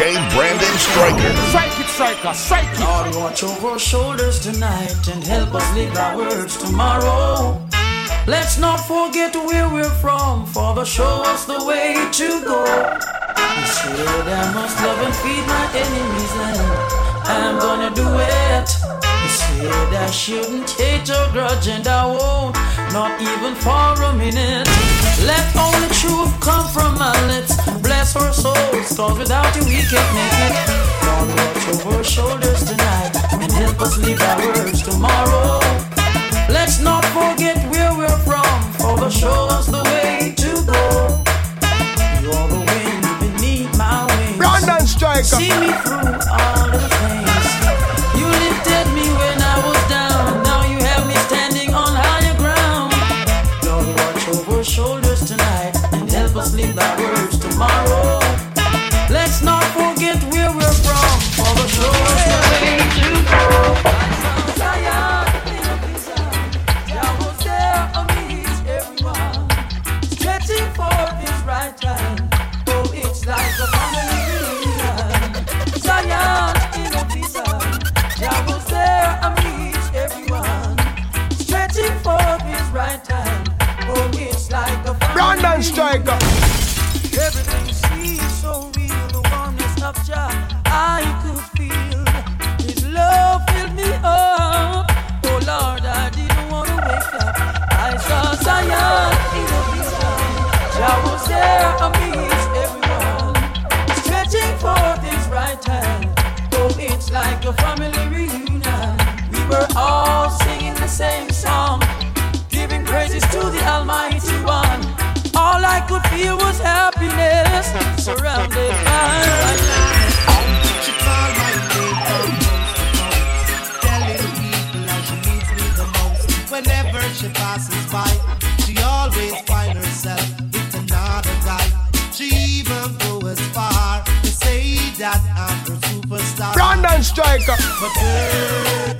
DJ Brandon Striker. Psychic Striker, psychic. Lord, watch over our shoulders tonight and help us live our words tomorrow. Let's not forget where we're from, Father, show us the way to go. You said I must love and feed my enemies, and I'm gonna do it. You said I shouldn't hate or grudge, and I won't, not even for a minute. Let only truth come from my lips. Bless our souls, cause without you we can't make it. Don't watch over our shoulders tonight and help us live our words tomorrow. Let's not forget where we're from, for the show us the way to go. You're the wind beneath my wings. Brandon Striker. See me through all the like a. But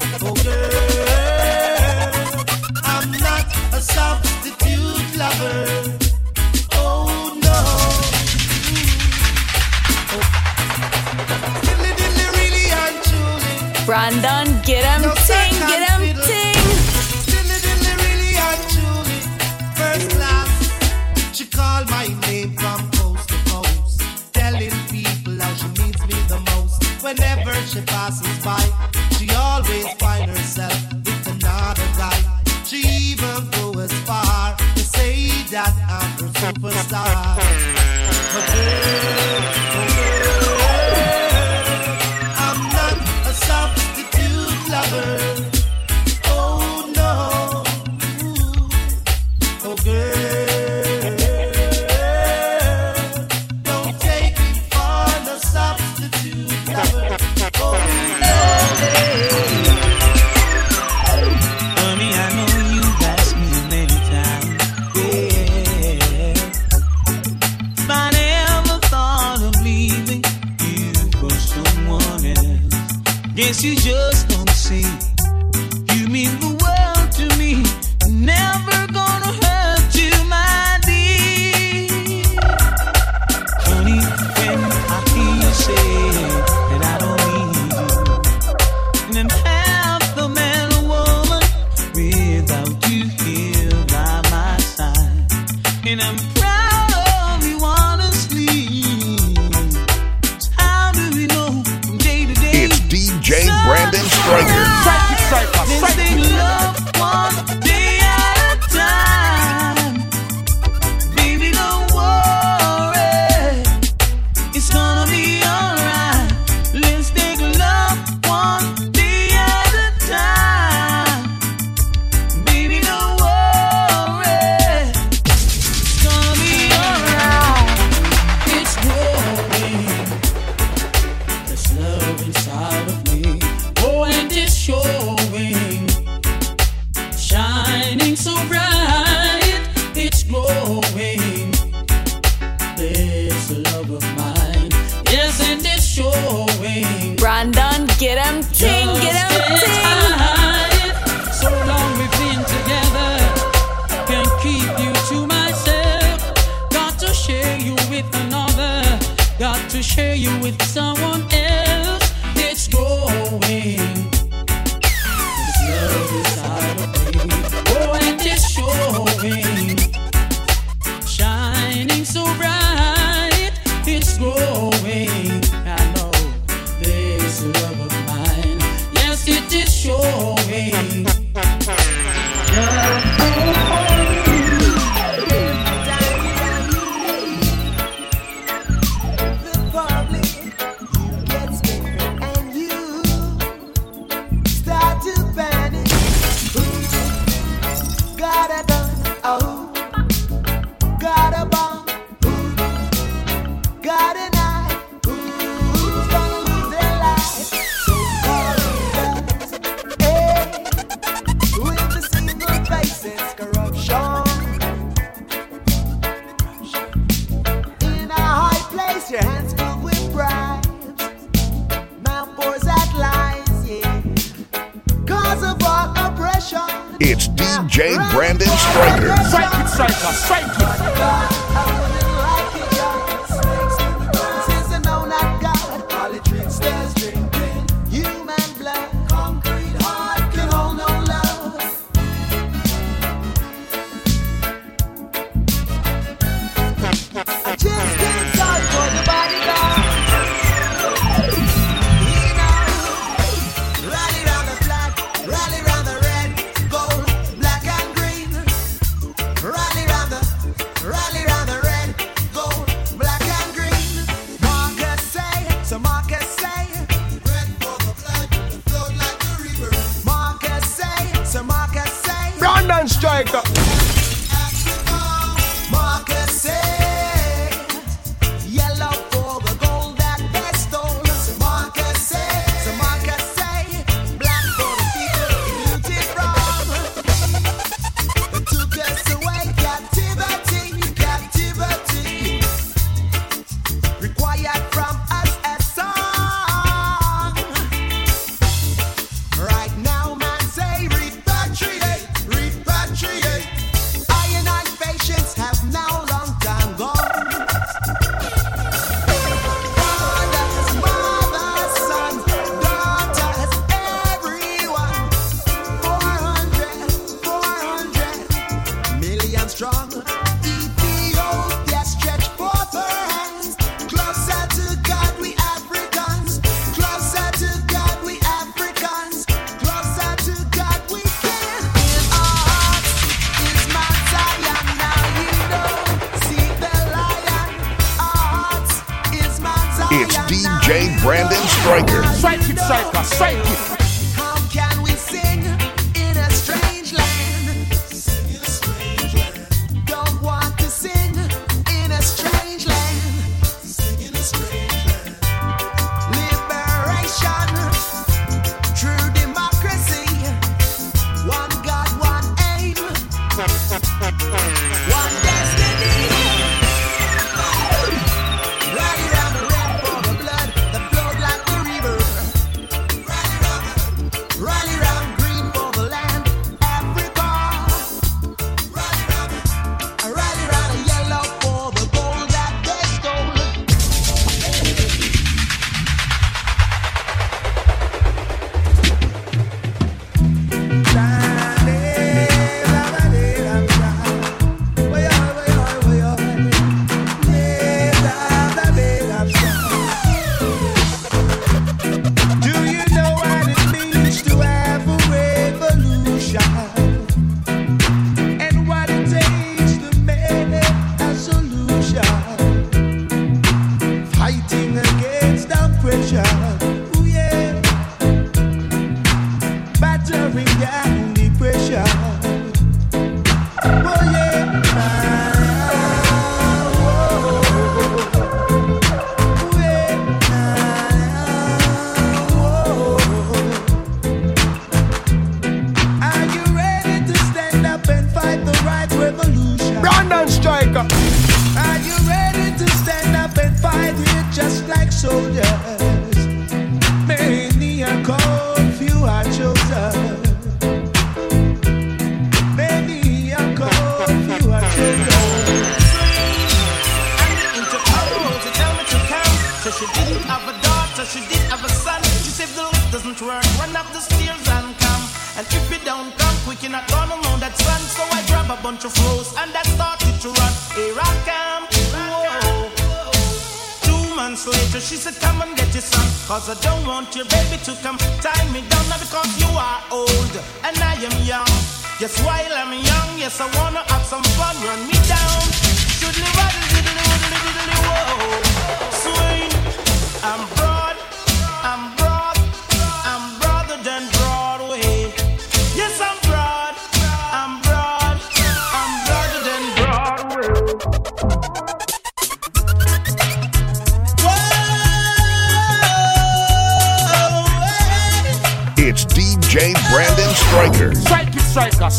It's DJ Brandon Striker. Strike it, Striker.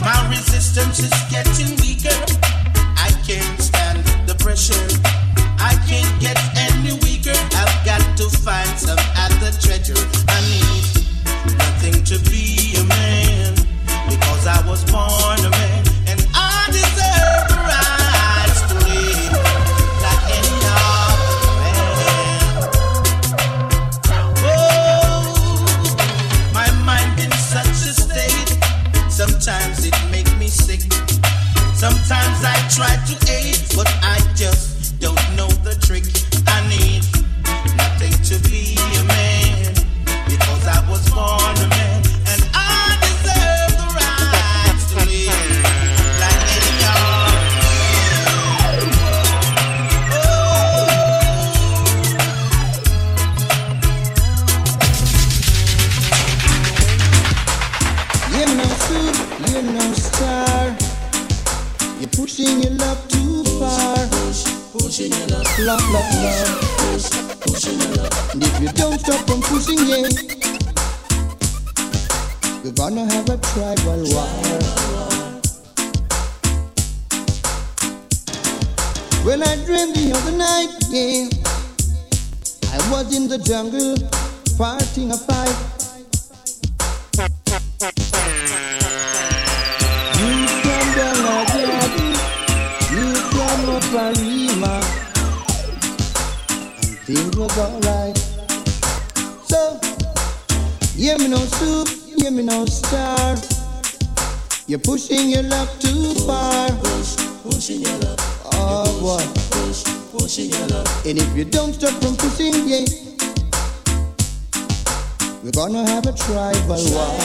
My resistance is getting weaker. I can't stand the pressure. I can't get any weaker. I've got to find some other treasure. I need nothing to be a man because I was born. pushing your love. And if you don't stop from pushing, yeah, we're gonna have a tribal war.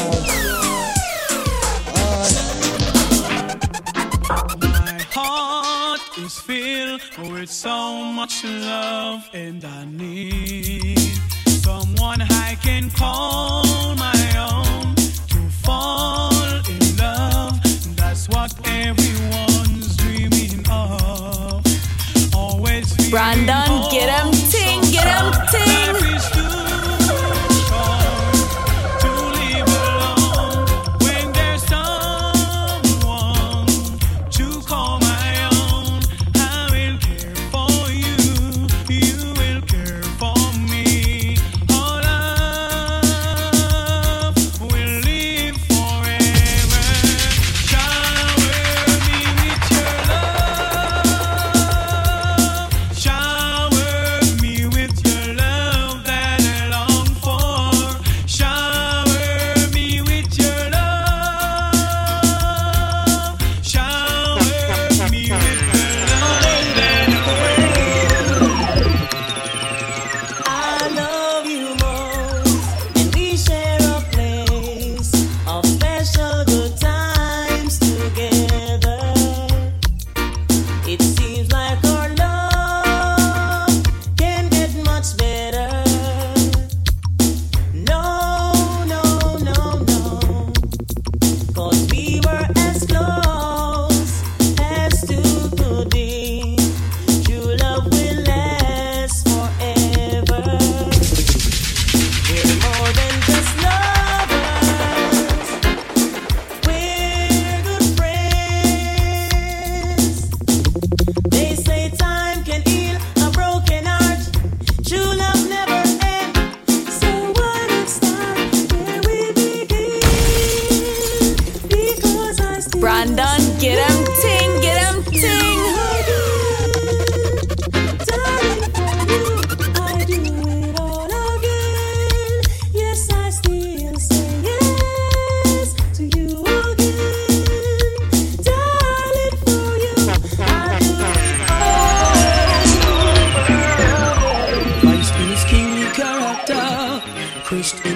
My heart is filled with so much love, and I need.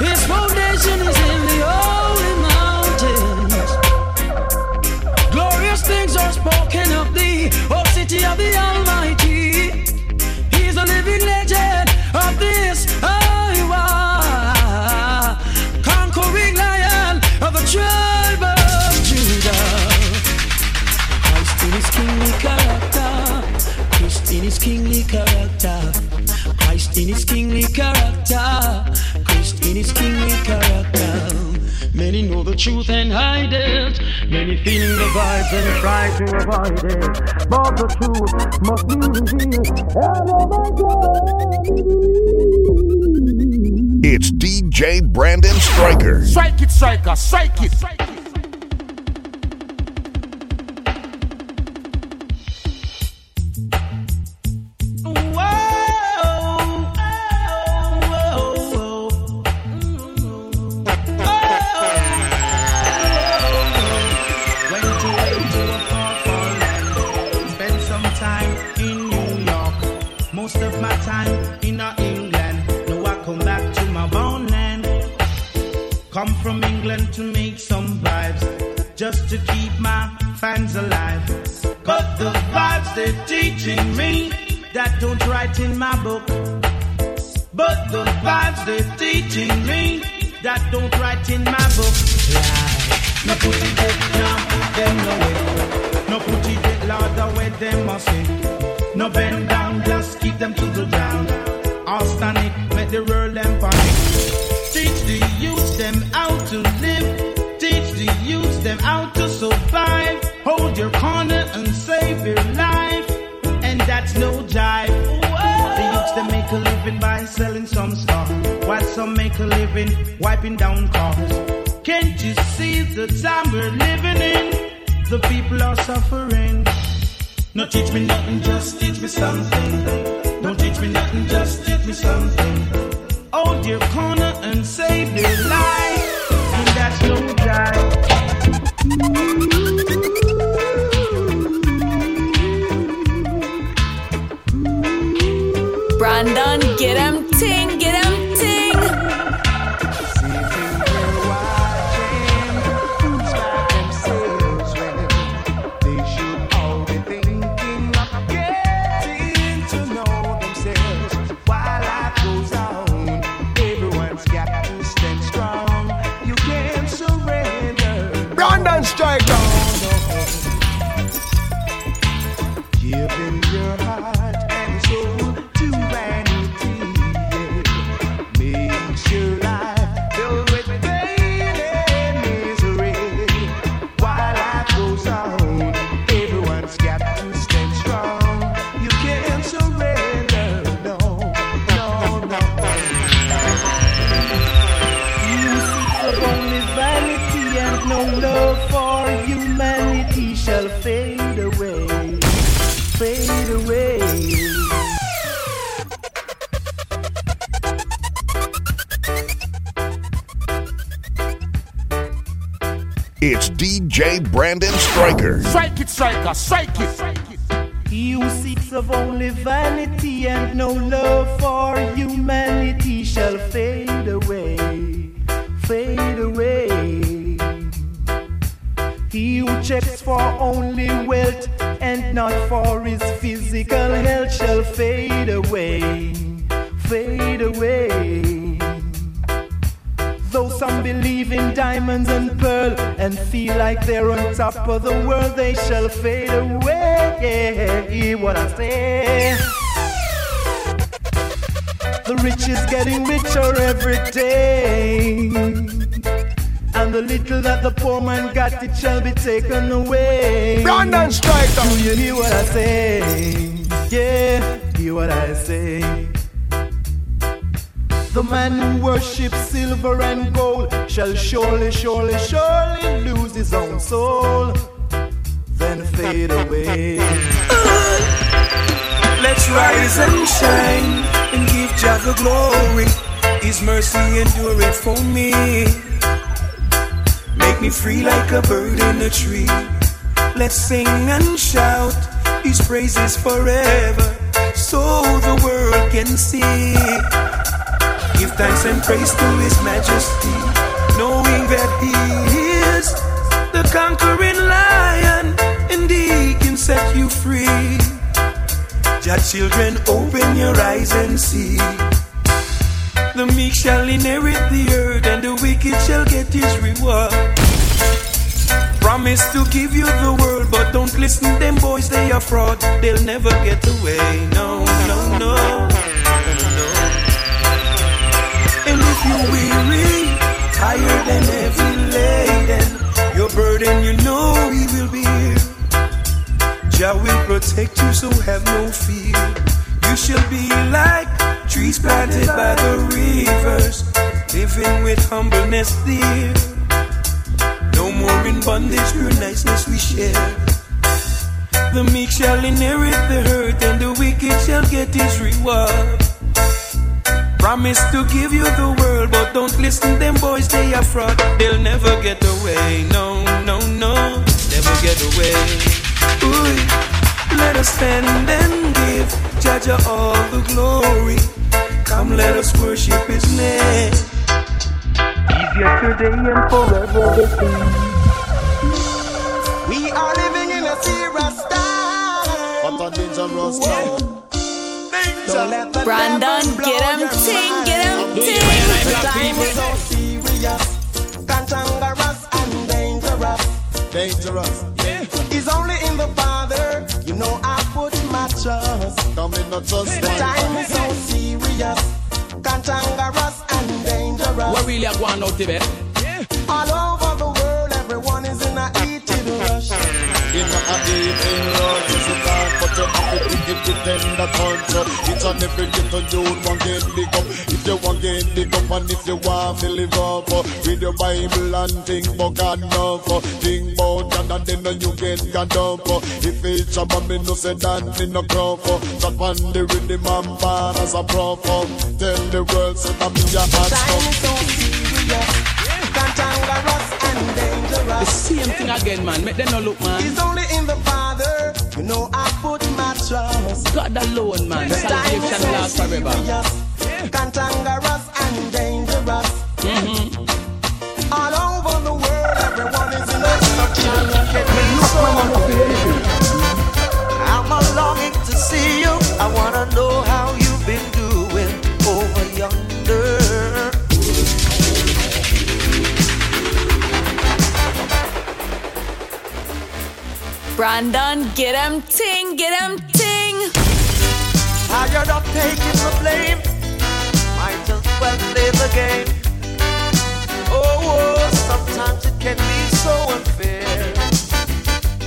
His foundation is in the holy mountains. Glorious things are spoken of thee, O city of the Almighty. He's living legend of this. Conquering lion of the tribe of Judah. Christ in his kingly character. Christ in his kingly character. Christ in his kingly character. Christ in his kingly character. Many know the truth and hide it. Many feeling the vibes and try to avoid it. But the truth must be revealed. And my God. It's DJ Brandon Striker. Strike it, striker, strike it. Went louder them must say. No bend down, just keep them to the ground. All stand it, make the world them panic. Teach the youth them how to live. Teach the youth them how to survive. Hold your corner and save your life. And that's no jive. The youths them make a living by selling some stuff. While some make a living wiping down cars. Can't you see the time we're living in? The people are suffering. No teach me nothing, just teach me something. Don't teach me nothing, just teach me something. Hold your corner and save your life. It, striker, strike it. He who seeks of only vanity and no love for humanity shall fade away, fade away. He who checks for only wealth and not for his physical health shall fade away, fade away. Some believe in diamonds and pearl and feel like they're on top of the world, they shall fade away. Yeah, hear what I say? The rich is getting richer every day. And the little that the poor man got, it shall be taken away. Brandon Striker. Do you hear what I say? Yeah, hear what I say. The man who worships silver and gold shall surely, surely, surely lose his own soul, then fade away. Let's rise and shine and give Jah the glory. His mercy endureth for me. Make me free like a bird in a tree. Let's sing and shout His praises forever, so the world can see. Give thanks and praise to His Majesty, knowing that He is the conquering lion, and He can set you free. Jah children, open your eyes and see. The meek shall inherit the earth, and the wicked shall get his reward. Promise to give you the world, but don't listen them boys, they are fraud. They'll never get away. No, no, no. And if you weary, tired and heavy laden, your burden, you know he will be here. Jah will protect you, so have no fear. You shall be like trees planted by the rivers, living with humbleness dear. No more in bondage, pure niceness we share. The meek shall inherit the earth, and the wicked shall get his reward. Promise to give you the world, but don't listen them boys, they are fraud. They'll never get away. No, no, no, never get away. Ooh, let us stand and give Jah Jah all the glory. Come, let us worship His name. He's yesterday and forever the same. We are living in a serious time. But a dangerous time. Don't let the Brandon, get him ting, get him The ting. time is so serious, cantankerous and dangerous. Dangerous. It's only in the Father, you know I put my trust. Come in, not just The time is so serious, cantankerous and dangerous. What really are going out there? It in the country? Each and every little youth want get big up. If you want get big up and if you want to live up, uh, read your Bible and think about God enough. uh, Think about God and then you get God up. uh. If it's a me no say that me no crop. uh, Drop on the rhythm and bar as a prop. uh. Tell the world say that me a hot Time stuff. is so serious, cantankerous and The same thing again, man. Make them no look, man. It's only in the Father, you know I put my trust. God alone, man. The Salvation so lasts forever. serious, cantankerous and dangerous. Mm-hmm. All over the world, everyone is in a I'm a longing to see you. I wanna know how you've been doing over yonder. Brandon, get him ting, get him Tired of taking the blame. Might as well play the game. Oh, oh, sometimes it can be so unfair.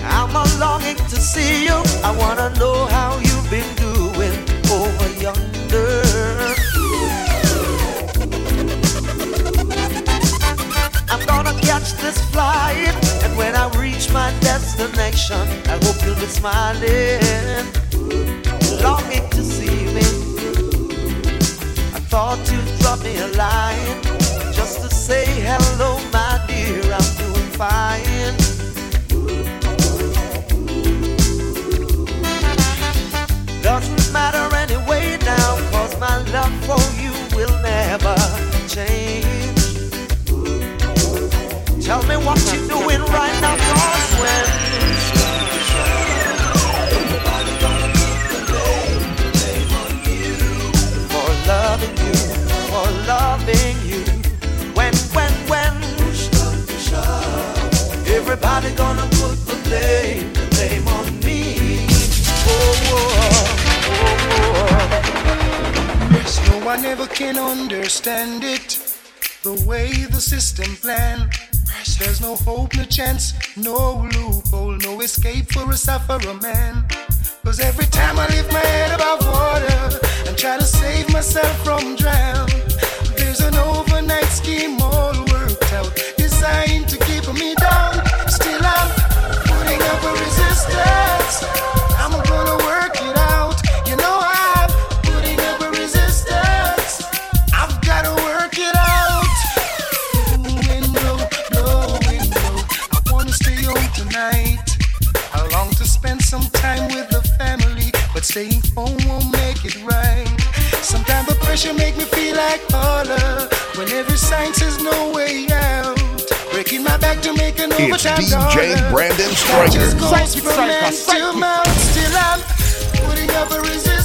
I'm a longing to see you. I wanna know how you've been doing over yonder. I'm gonna catch this flight, and when I reach my destination, I hope you'll be smiling, I thought you'd drop me a line just to say hello, my dear. I'm doing fine. Doesn't matter anyway now, cause my love for you will never change. Tell me what you're doing right now, cause when loving you When, when, when Everybody gonna put the blame, the blame on me Oh, oh, oh, Yes, no one ever can understand it. The way the system planned. There's no hope, no chance, no loophole, no escape for a sufferer man. Cause every time I lift my head above water and try to save myself from drown, it's an overnight scheme, all worked out, designed to keep me down. Still, I'm putting up a resistance. I'm gonna work it pressure make me feel like baller. When every sign says no way out. Breaking my back to make an it's overtime It's DJ dollar. Brandon Striker. Just goes from to mouth. Still I'm putting up a resistance.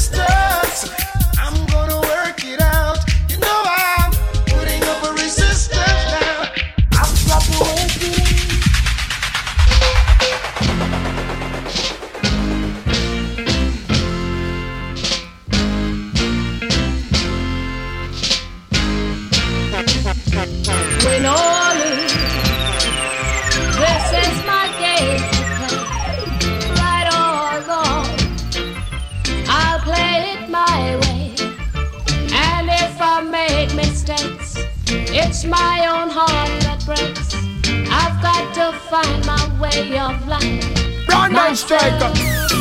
of life. Brandon Striker.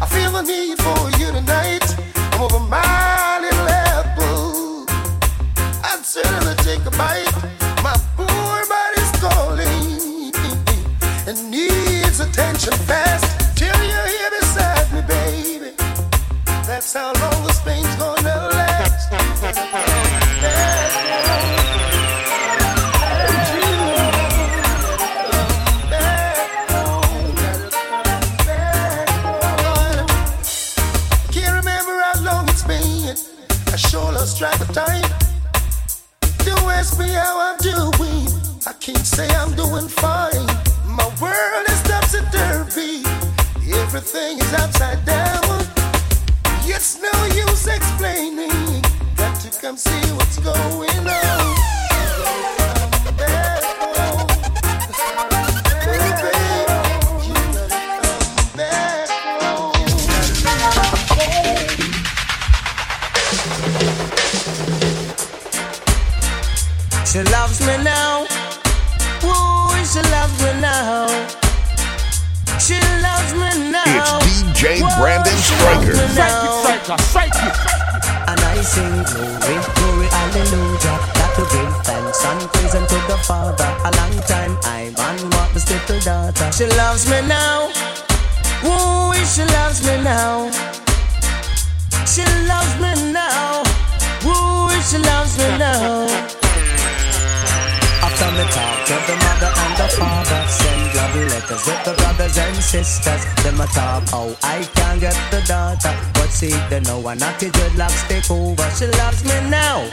I feel the need for you tonight. I'm over my little apple. I'd certainly take a bite. My poor body's calling and needs attention fast. Till you're here beside me, baby. That's how long this pain's gonna last. Track of time. Don't ask me how I'm doing. I can't say I'm doing fine. My world is topsy turvy. Everything is upside down. It's no use explaining. Got to come see what's going on. She loves me now. Ooh, she loves me now. She loves me now. It's DJ Whoa, Brandon she Striker. loves me Strike it, And I sing glory, glory, hallelujah. Got to give thanks and praise unto the Father. A long time I'm on what this little daughter. She loves me now. Ooh, she loves me now. She loves me now. Ooh, she loves me now. After me talk to the mother and the father, send love letters with the brothers and sisters. Them a talk how I can get the daughter, but see they know I'm not the dreadlocks take over. She loves me now.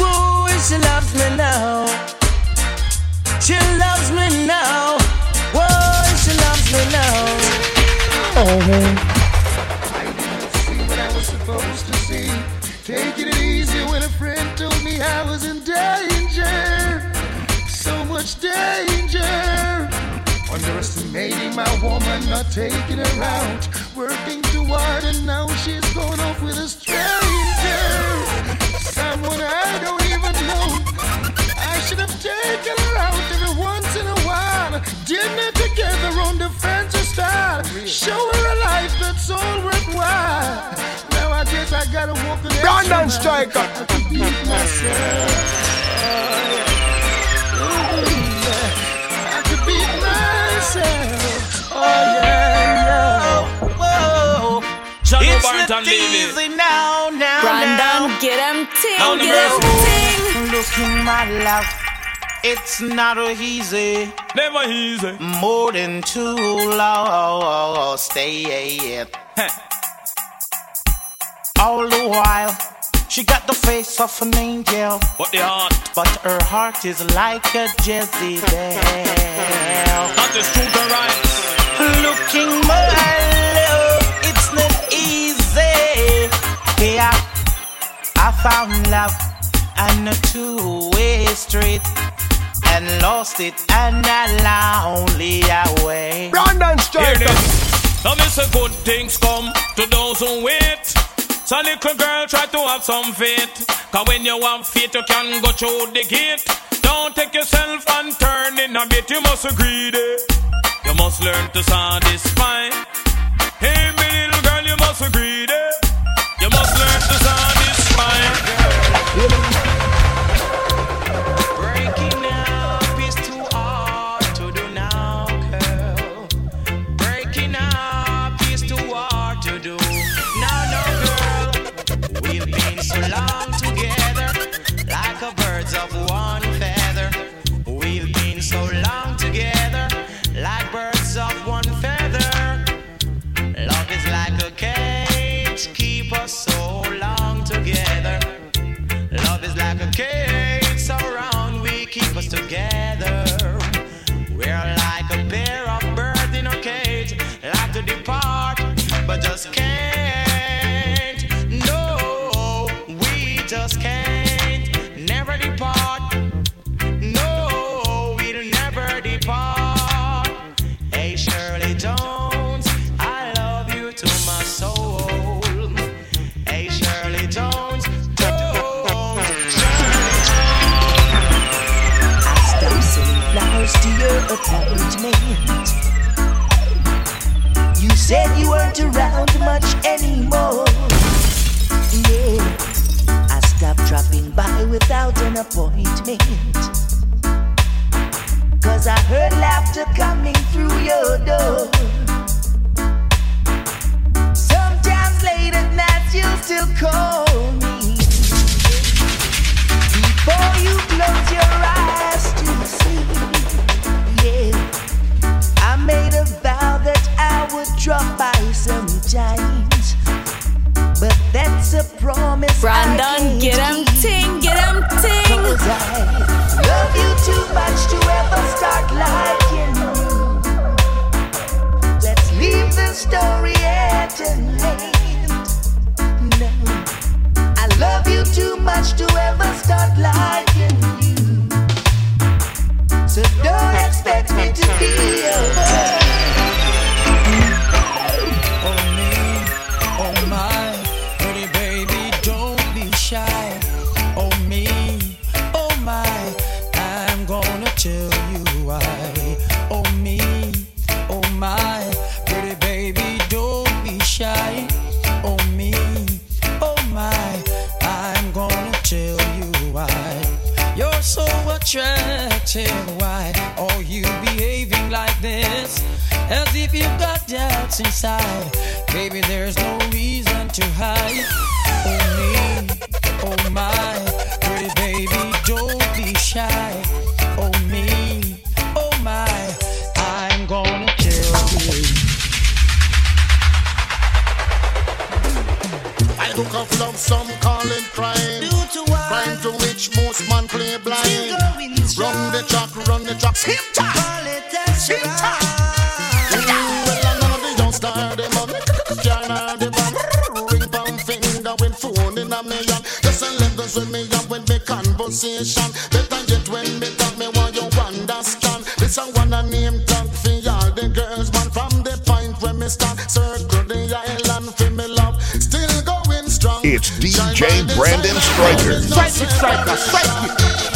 Ooh, she loves me now. She loves me now. Whoa, she loves me now. Oh, see what I was supposed to see. Taking it easy when a friend told me I was in danger. Underestimating my woman, not taking her out. Working too hard, and now she's going off with a stranger. Someone I don't even know. I should have taken her out every once in a while. Dinner together on the fancy style. Show her a life that's all worthwhile. Now I guess I gotta walk the Brandon Striker. to beat myself. Oh, yeah. Yeah, yeah. Whoa. John It's not easy now, now, Brandon, now. get him ting, the get him ting. Look in my love, it's not easy. Never easy. More than too long, stay All the while, she got the face of an angel, But the heart, but her heart is like a Jezebel. that is truth and right. Looking my love, oh, it's not easy. Yeah, I found love on a two-way street and lost it on a lonely way. Brandon Hear Striker. this. Now me say good things come to those who wait. So little girl try to have some faith. Cause when you have faith you can go through the gate. Don't take yourself and turn in a bit. You must agree there. You must learn to satisfy. Hey me little girl you must agree there. You must learn to satisfy. Without an appointment. Cause I heard laughter coming through your door. Sometimes late at night you'll still call me. Before you close your eyes to see, yeah. I made a vow that I would drop by sometimes. But that's a promise. Brandon, get 'em So don't expect me to be your As if you've got doubts inside. Baby, there's no reason to hide. Oh me, oh my, pretty baby, don't be shy. Oh me, oh my, I'm gonna tell you. I took off love, some call it crime. Crime to which most man play blind. Run the track, run the track. Skip time. Skip time. With me me conversation. Better yet when me talk, me want you understand. This a one a name tag for all the girls, man. From the point where me circle the island for me love. Still going strong. It's DJ Brandon Striker. Strike it, striker, strike it.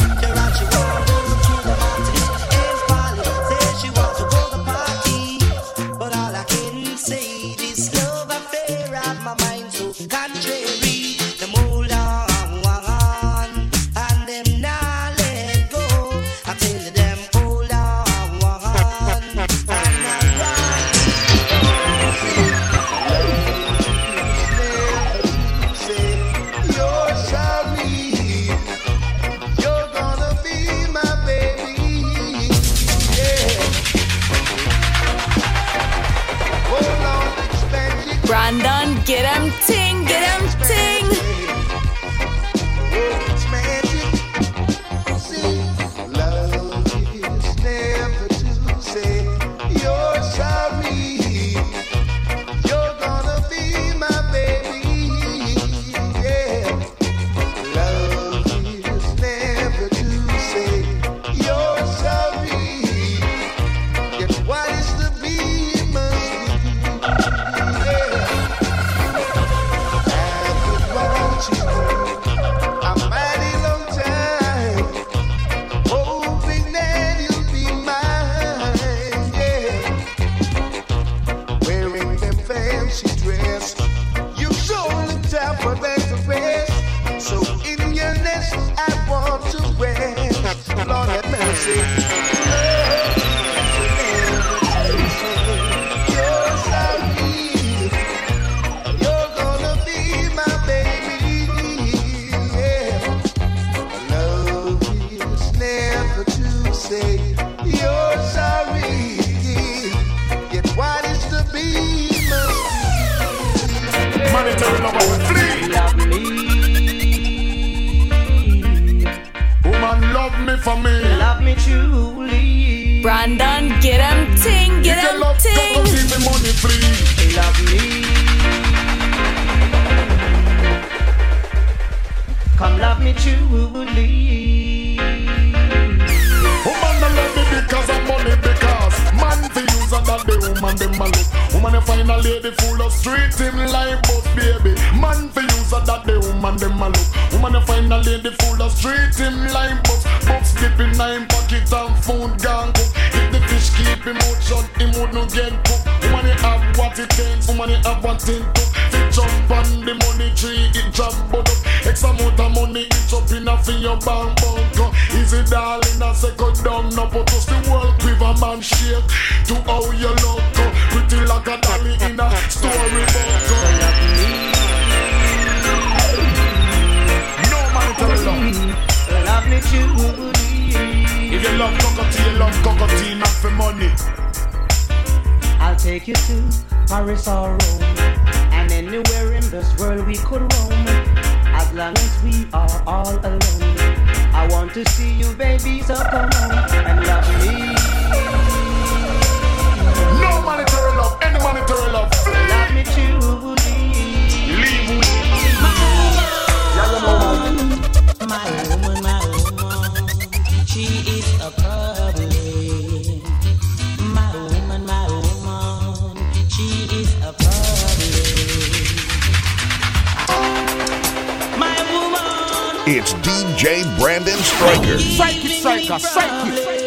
DJ Brandon Striker. Psychic, psychic, psychic.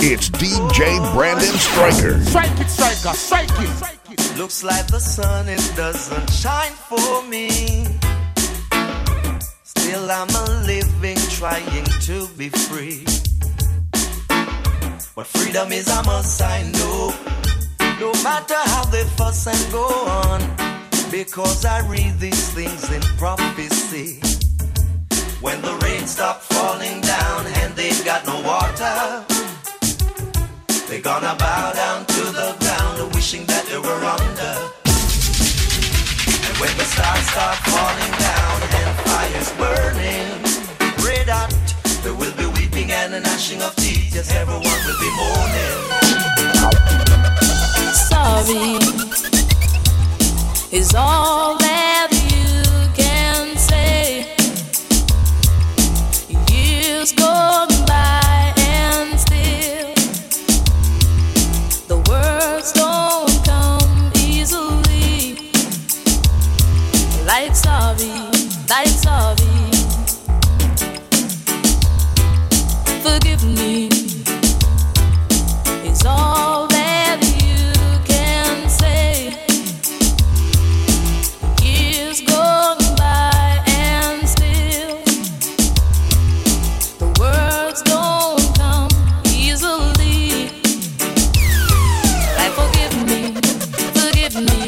It's DJ Brandon Striker. Strike it, Striker, strike it. Looks like the sun, it doesn't shine for me. Still, I'm a living, trying to be free. But freedom is a must, I know. No matter how they fuss and go on, because I read these things in prophecy. When the rain stopped falling down and they've got no water. They're gonna bow down to the ground, wishing that they were under. And when the stars start falling down and fires burning, red hot, there will be weeping and a gnashing of teeth. Yes, everyone will be mourning. Sorry is all that you can say. Years go sorry, I'm sorry. Forgive me. It's all that you can say. Years by and still the words don't come easily. Like forgive me, forgive me.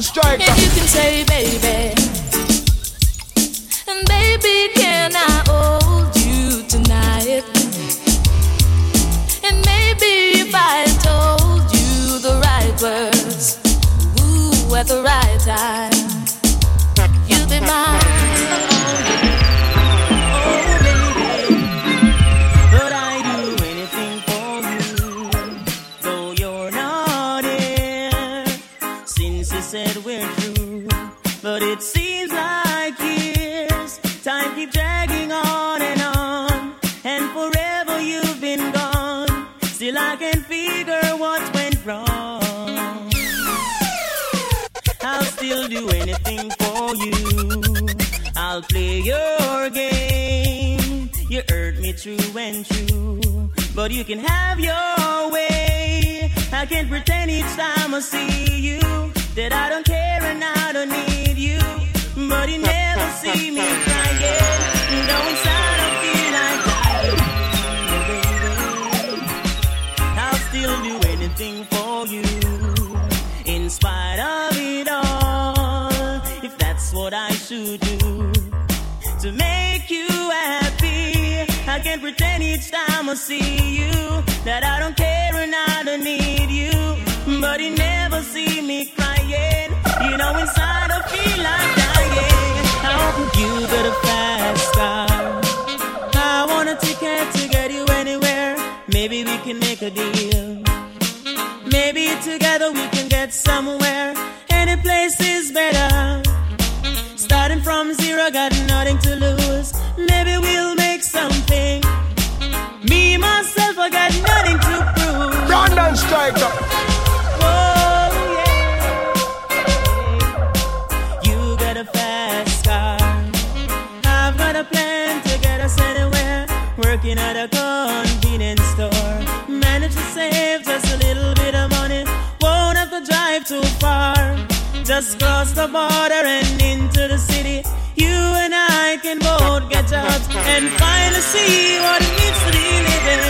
Strike say, baby. And baby, can I hold you tonight? And maybe if I told you the right words, ooh, at the right time, you'd be mine. Dragging on and on, and forever you've been gone. Still I can figure what went wrong. I'll still do anything for you. I'll play your game. You hurt me true and true, but you can have your way. I can't pretend each time I see you that I don't care and I don't need you, but you never see me crying. Inside I feel like dying. I'll still do anything for you, in spite of it all. If that's what I should do to make you happy. I can't pretend each time I see you that I don't care and I don't need you. But you never see me crying. You know, inside I feel like you a fast car. I want a ticket to get you anywhere. Maybe we can make a deal. Maybe together we can get somewhere. Any place is better. Starting from zero, got nothing to lose. Maybe we'll make something. Me, myself, I got nothing to prove. Brandon Striker. Just cross the border and into the city. You and I can both get out and finally see what it means to be living.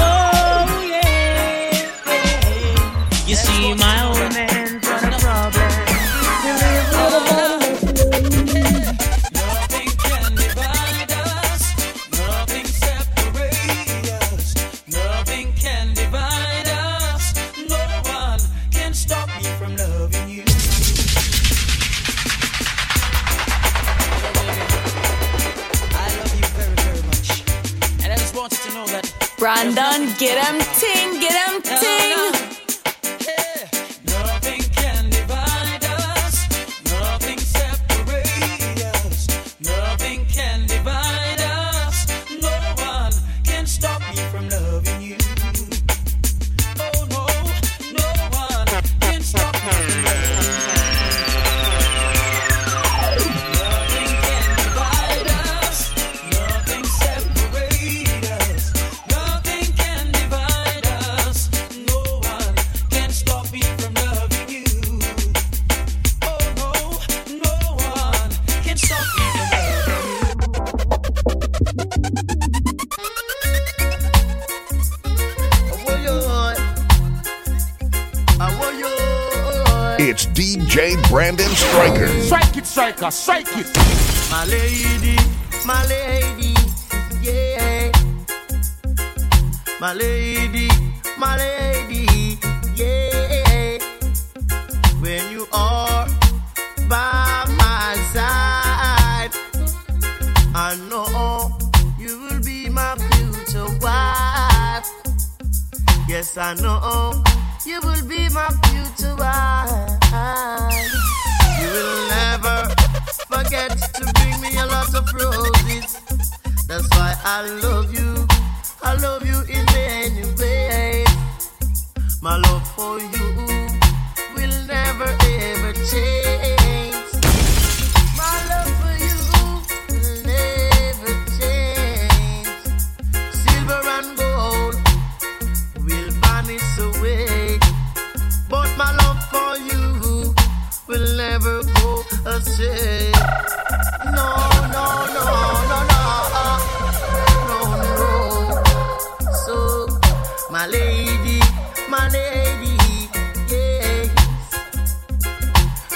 Oh, yeah. You see, my Brandon, get him ting, get him ting.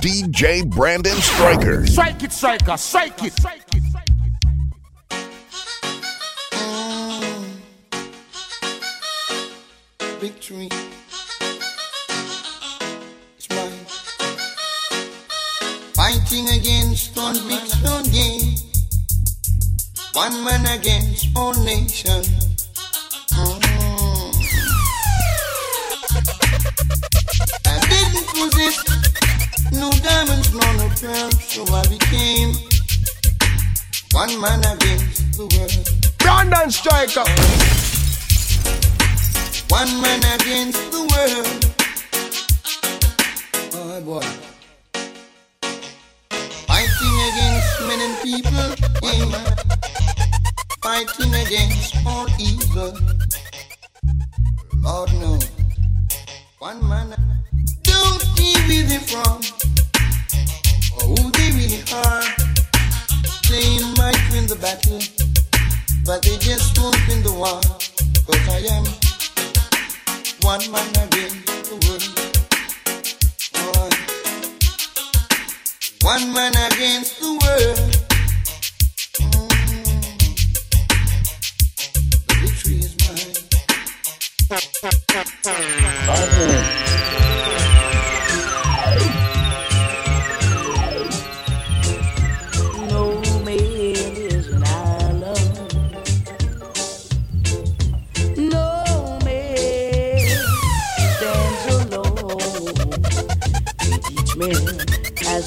DJ Brandon Striker. Strike it, Striker. strike it. man against the world. Brandon Striker. One man against the world. Oh boy. Fighting against men and people. Yeah. Fighting against all evil. Lord knows. One man.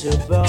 about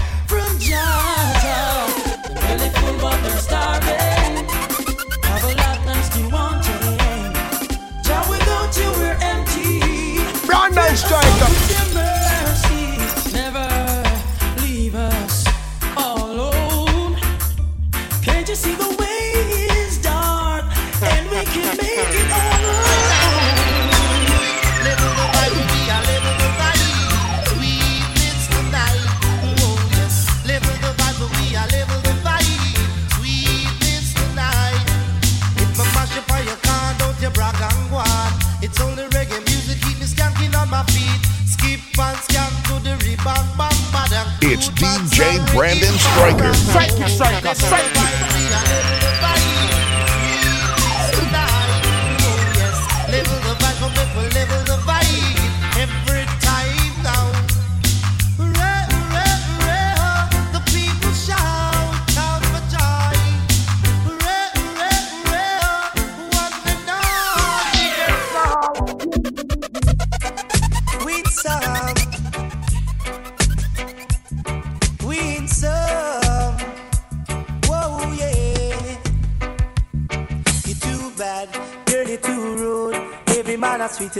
Brandon Striker. Strike it, striker,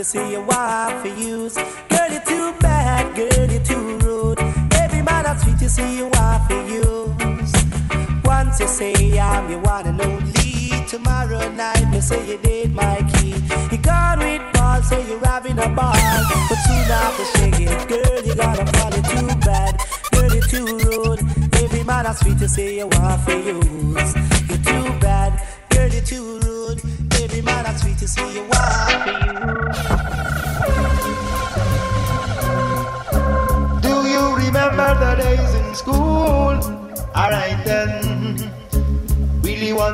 see you wife for use.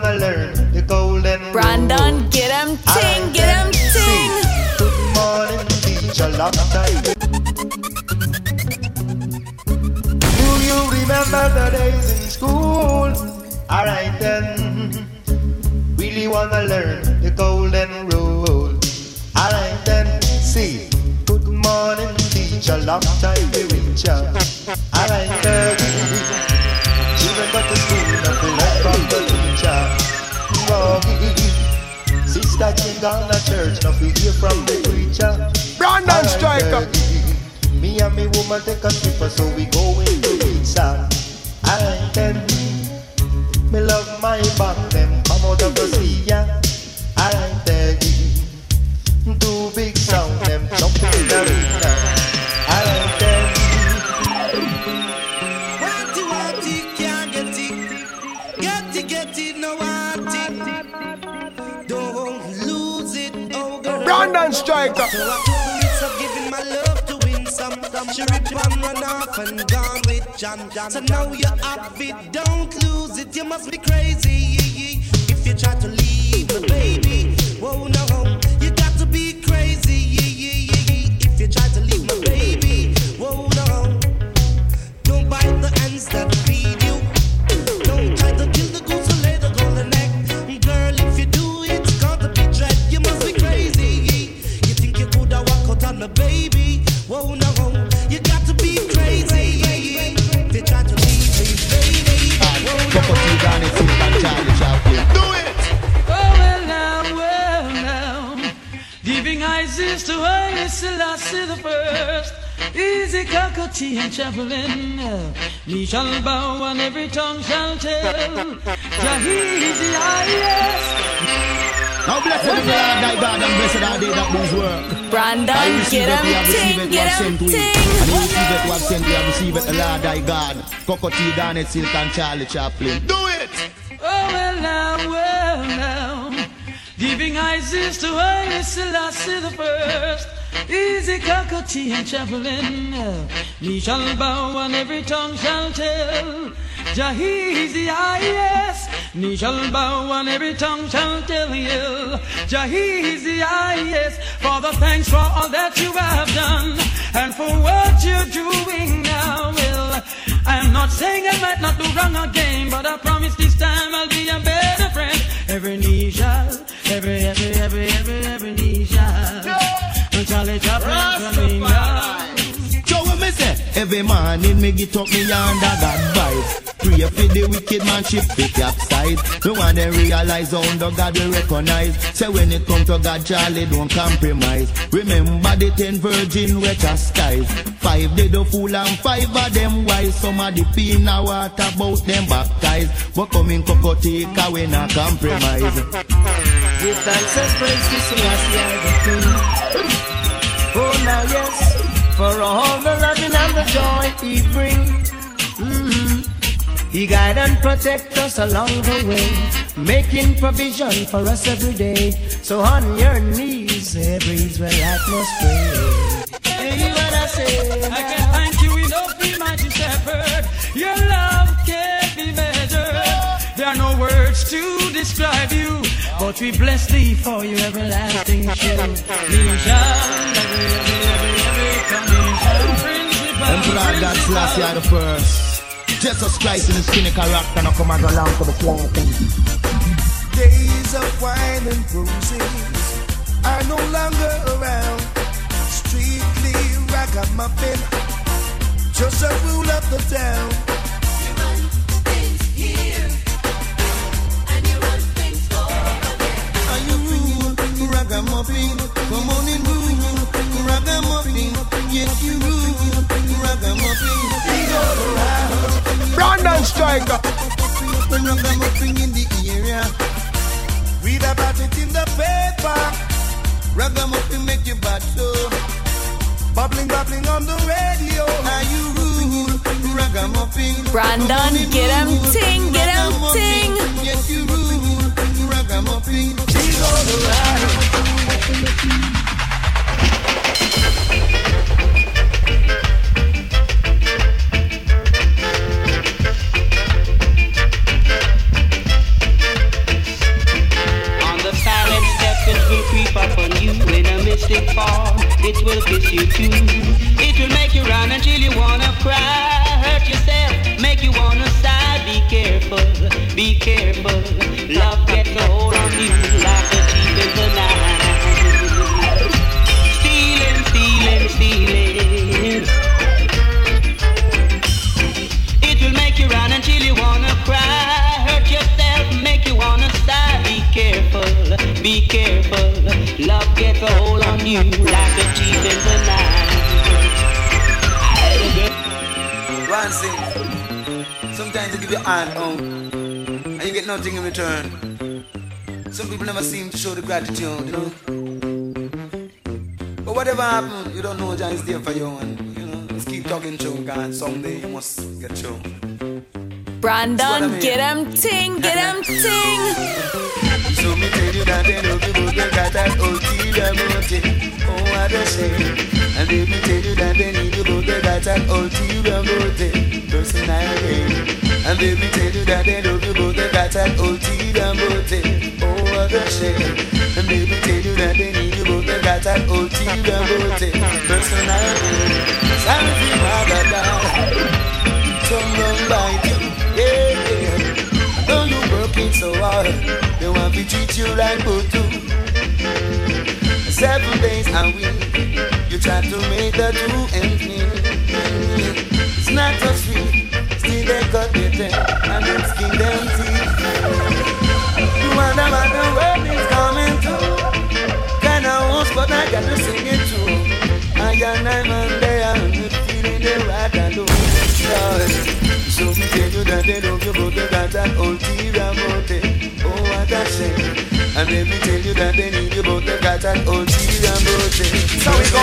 Learn the golden rule. Brandon, get him ting, get him ting. Good morning, teacher, long time. Do you remember the days in school? Alright then. Really wanna learn the golden rule. Alright then. See. Good morning, teacher, long time we reach ya. Alright then. King gone to church, nothing hear from the preacher. Brandon Striker. Me and me woman take a trip, so we go into pizza. Alright then. Me love my back, them come out of the sea, yeah. Girl. Brandon Striker. So I took the risk of giving my love to win some. She ripped and run off and gone with John. So now you have it, don't lose it. You must be crazy if you try to leave me, baby. Whoa, no, Easy Cocoa Tea and Chaplin. Me shall bow and every tongue shall tell. Jahizi, yes. Now blessed is the Lord thy God and blessed are they that do his work. Brandon, I receive get it, we him have received ting, it, we get have him we. ting. And you receive it, we have sent, we have received it, the Lord thy God. Cockatoo, Garnett Silk and Charlie Chaplin. Do it! Oh, well now, well now. Giving Isis to Haile Selassie the first. Easy Cocoa Tea and Chaplin. Me shall bow and every tongue shall tell. Jahizi, ah yes. Me shall bow and every tongue shall tell you. Jahizi, ah yes. Father, thanks for all that you have done and for what you're doing now. Well, I'm not saying I might not do wrong again, but I promise this time I'll be a better friend. Every knee shall, every, every, every, every, every knee shall. Charlie Chaplin coming down. So what me say? Every morning me get up me under God vibes. Pray for the wicked man ship fit capsize. The one they realize how the God will recognize. Say when it come to God, Charlie don't compromise. Remember the ten virgin we chastise. Five they the fool and five of them wise. Some of the pee in the water about them baptized. But coming cocoa we not compromise. Give thanks and praise to Selassie I the King. Oh, now yes, for all the loving and the joy He bring. Mhm. He guide and protect us along the way, making provision for us every day. So on your knees, every Israelite must pray. Hey, what I say? I can thank you enough, we mighty shepherd. Your love can't be measured. There are no words to describe you, but we bless thee for your everlasting shield. Nation, every, every, every, every commission, principle, Emperor God Selassie are the first. Jesus Christ in his skinny character, now come and go along to the slaughter. Days of wine and roses are no longer around. Strictly ragamuffin, just a rule of the town. Ragamuffin in the area. Read about it in the paper. Ragamuffin make you so. Bubbling, bubbling on the radio. Are you ragamuffin? Brandon, get him ting, get him ting. Yes, you ragamuffin. Around. It will make you run until you wanna cry. Hurt yourself, make you wanna. Be careful, be careful. Sometimes they give you hand out, oh. and you get nothing in return. Some people never seem to show the gratitude, you know. But whatever happens, you don't know John is there for you, and you know, just keep talking to God. Someday you must get through. Brandon, get him ting, get him ting. So me tell you that they you, they got that ulterior motive. Oh, what a shame. And they me tell you that they need you, but they got that ulterior motive. Personality. And they me tell you that they love you, but they got that ulterior motive. Oh, a shame. And they me tell you that they need you, but they got that ulterior motive. Try to make the two ends meet. It's not so sweet, still they cut their teeth and then skin them teeth. You wonder what the world is coming to. Kinda host, but I got to sing it too. I and I'm on there, I'm feeling the right and do So me tell you that they love you, but they got that ulterior motive. Oh, what a shame. And let me tell you that they need you, but they got that ulterior motive. So we go.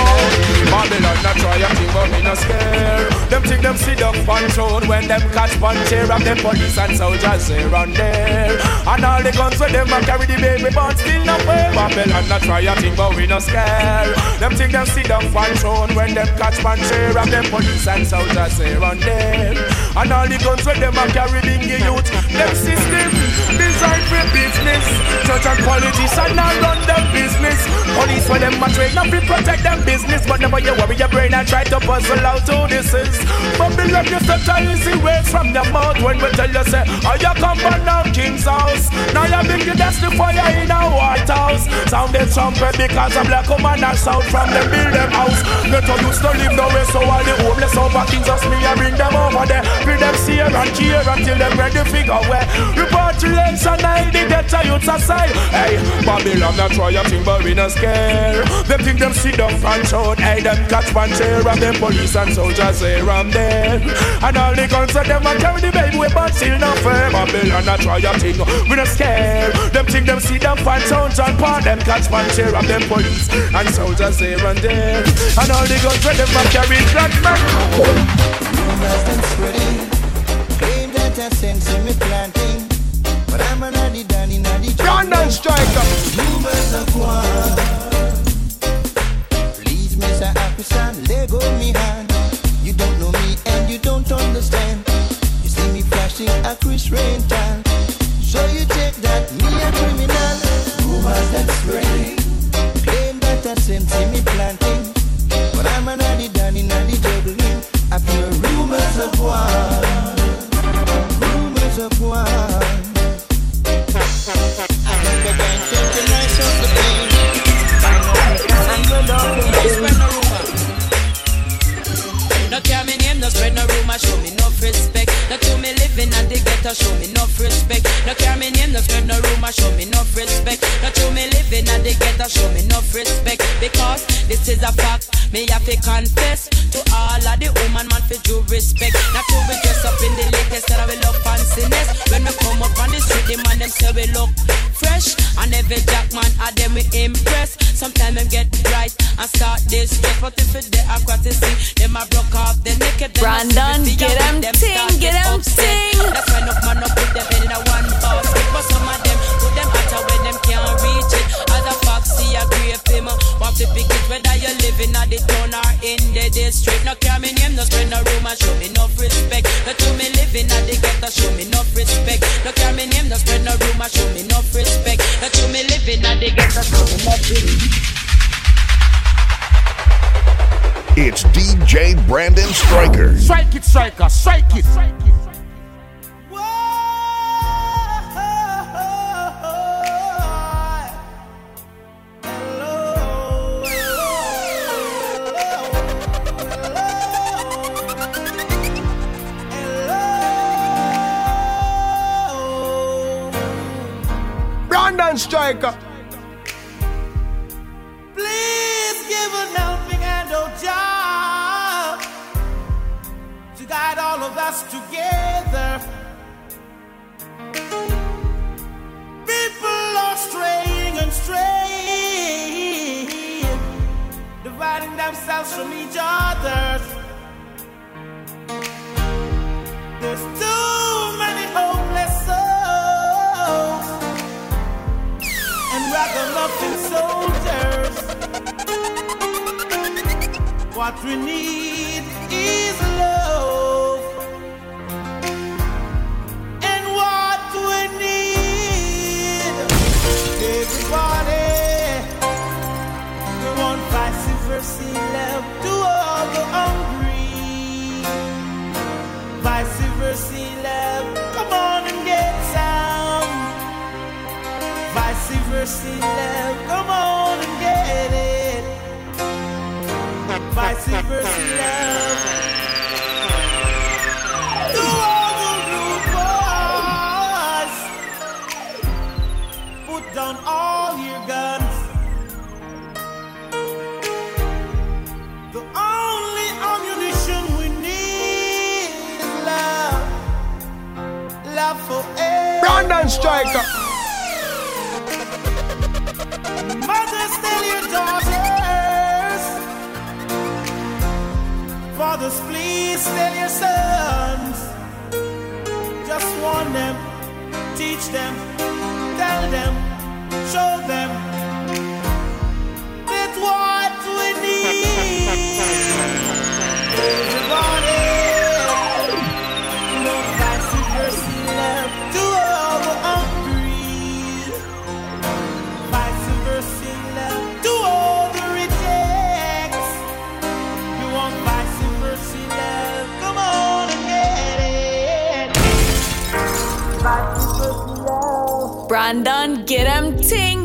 Babylon not try a thing but me no scare. Them think them sit down punch road When them catch punch here Of them police and soldiers here and there. And all the guns with them a carry the baby But still not pay Babylon not try a thing but we no scare. Them think them sit down punch road When them catch punch here Of them police and soldiers here and there. And all the guns with them a carry bingy youth Them system designed for business. Church and politicians now run them business. Police for them a train up to protect them business. But never you worry your brain and try to puzzle out who this is. But Babylon you a easy words from your mouth When we tell you say Oh you come back now king's house. Now you that's the fire in a white house. Sound the trumpet because a black woman are south From them build them house. Not to used to live nowhere So all the homeless over kings us me I bring them over there. Build them steer and cheer until them ready figure where. Repatriation I the ghetto youths aside Hey Babylon not try a thing but we not scare Them think them sit down front road Hey them catch one chair And them police and soldiers here and there. And all the guns of them and carry the baby way But still not fair Babylon not try a thing We not scare Them think them sit down front road And part them catch one chair And them police and soldiers here and there. And all the guns of them and carry black man. Rumors them spreading, claim that I sense in me planting, Brandon Striker. themselves from each other. There's too many homeless souls and rather loving soldiers. What we need is love. mercy left. Come on and get it. Mercy, mercy left. The ones. Put down all your guns. The only ammunition we need is love. Love forever. Brandon Striker. daughters. Fathers, please tell your sons. Just warn them, teach them, tell them. Run, get get 'em ting.